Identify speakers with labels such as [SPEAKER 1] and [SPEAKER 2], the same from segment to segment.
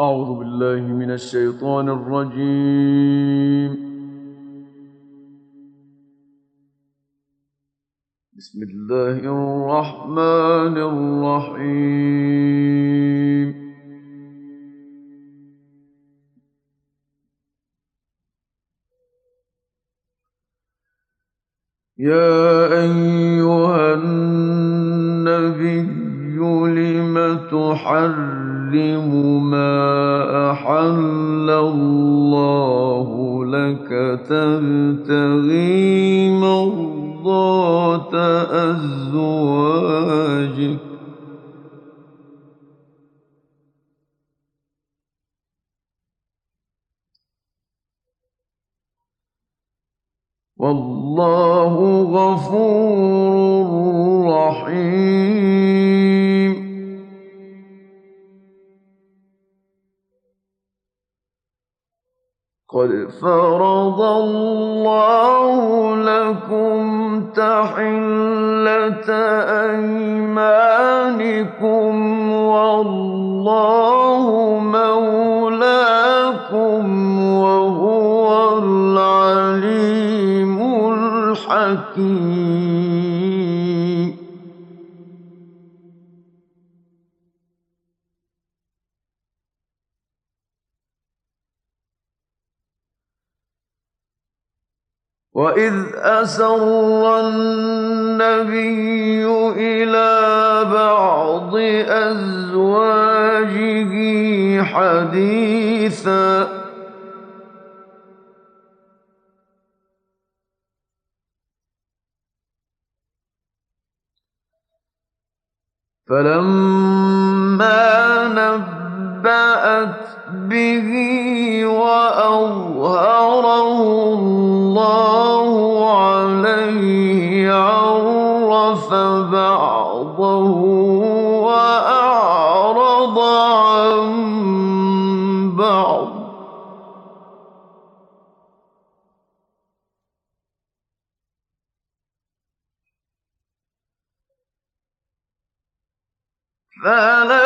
[SPEAKER 1] أعوذ بالله من الشيطان الرجيم. بسم الله الرحمن الرحيم. يا أيها النبي لم تحرم ما أحل الله لك تبتغي مرضات أزواجك والله غفور قد فرض الله لكم تحلة أيمانكم والله مولاكم وهو العليم الحكيم. وإذ أسر النبي إلى بعض أزواجه حديثا فلما نبأت به وأظهره الله عليه عرف بعضه وأعرض عن بعض. فلما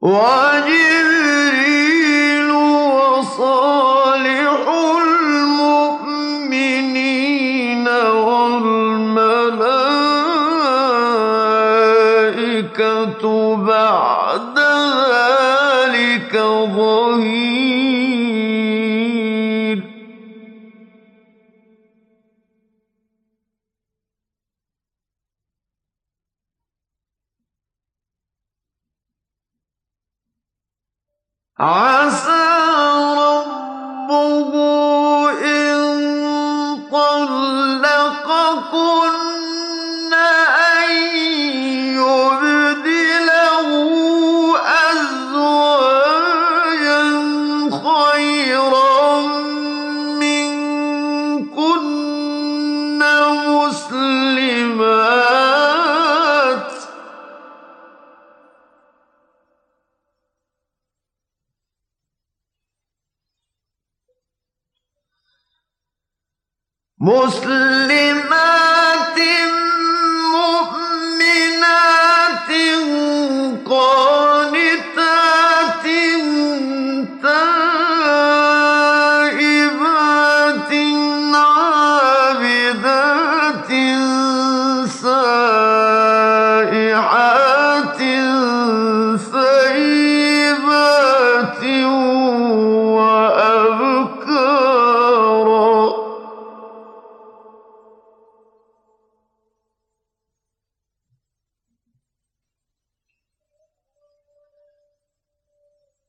[SPEAKER 1] وجبريل عسى مسلمات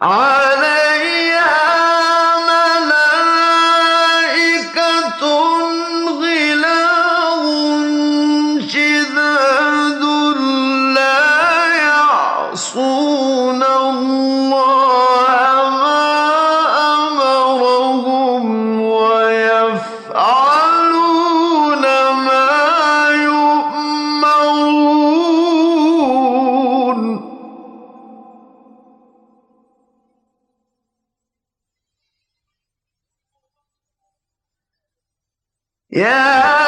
[SPEAKER 1] Ah! Yeah.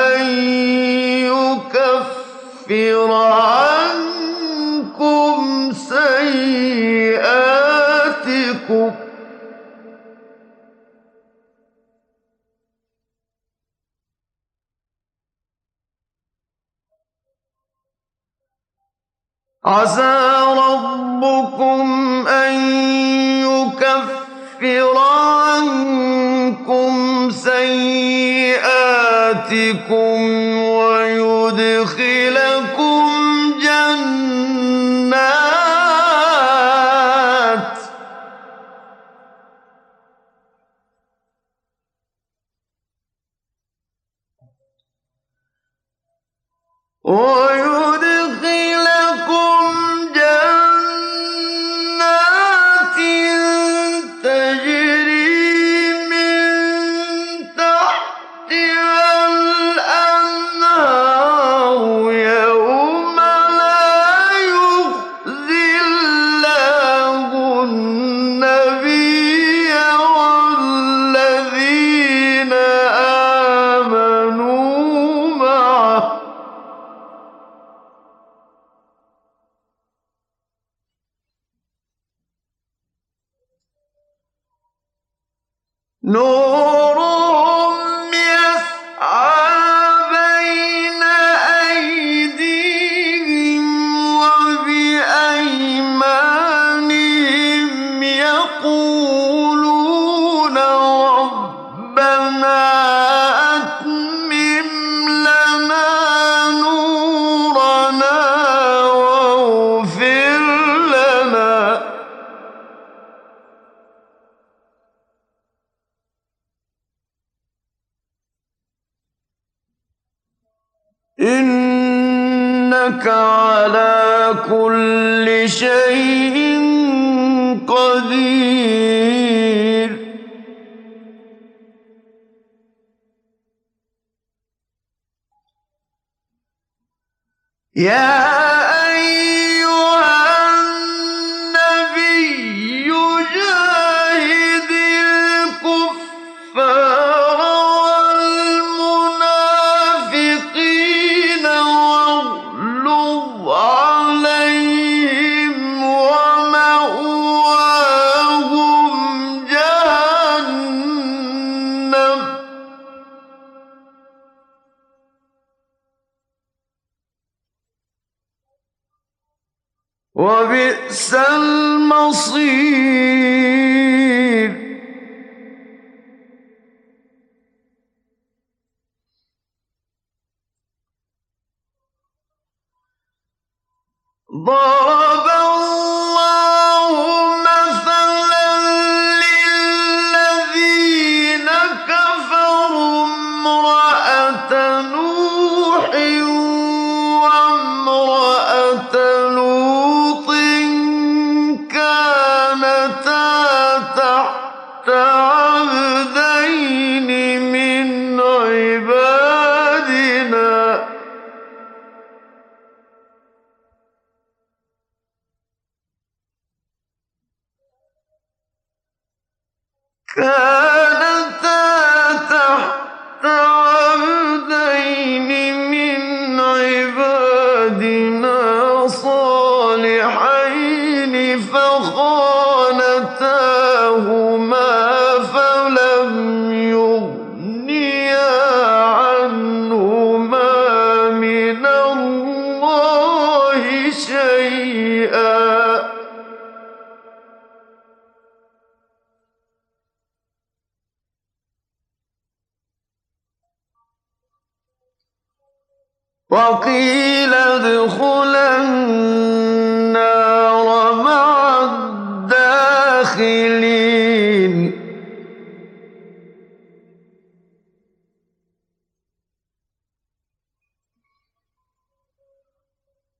[SPEAKER 1] عسى ربكم أن يكفر عنكم سيئاتكم ويدخلكم جنات ويدخلكم No. إنك على كل شيء قدير. يا ضرب الداخلين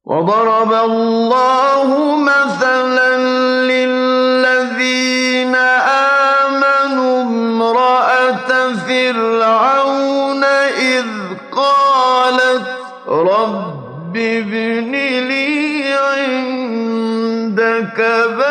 [SPEAKER 1] وضرب الله مثلا للذين آمنوا امرأة فرعون إذ قالت رب ابن لي عندك بيتا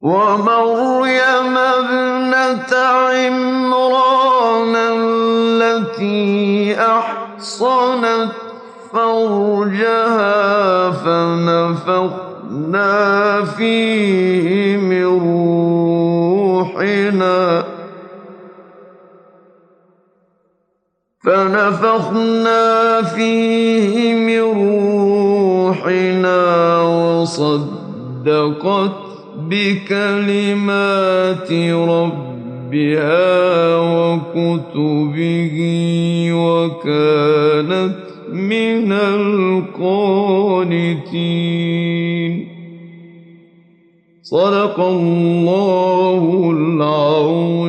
[SPEAKER 1] ومريم ابنة عمران التي أحصنت فرجها فنفخنا فيه من روحنا. فنفخنا فيه من روحنا وصدقت بكلمات ربها وكتبه وكانت من القانتين. صدق الله العظيم.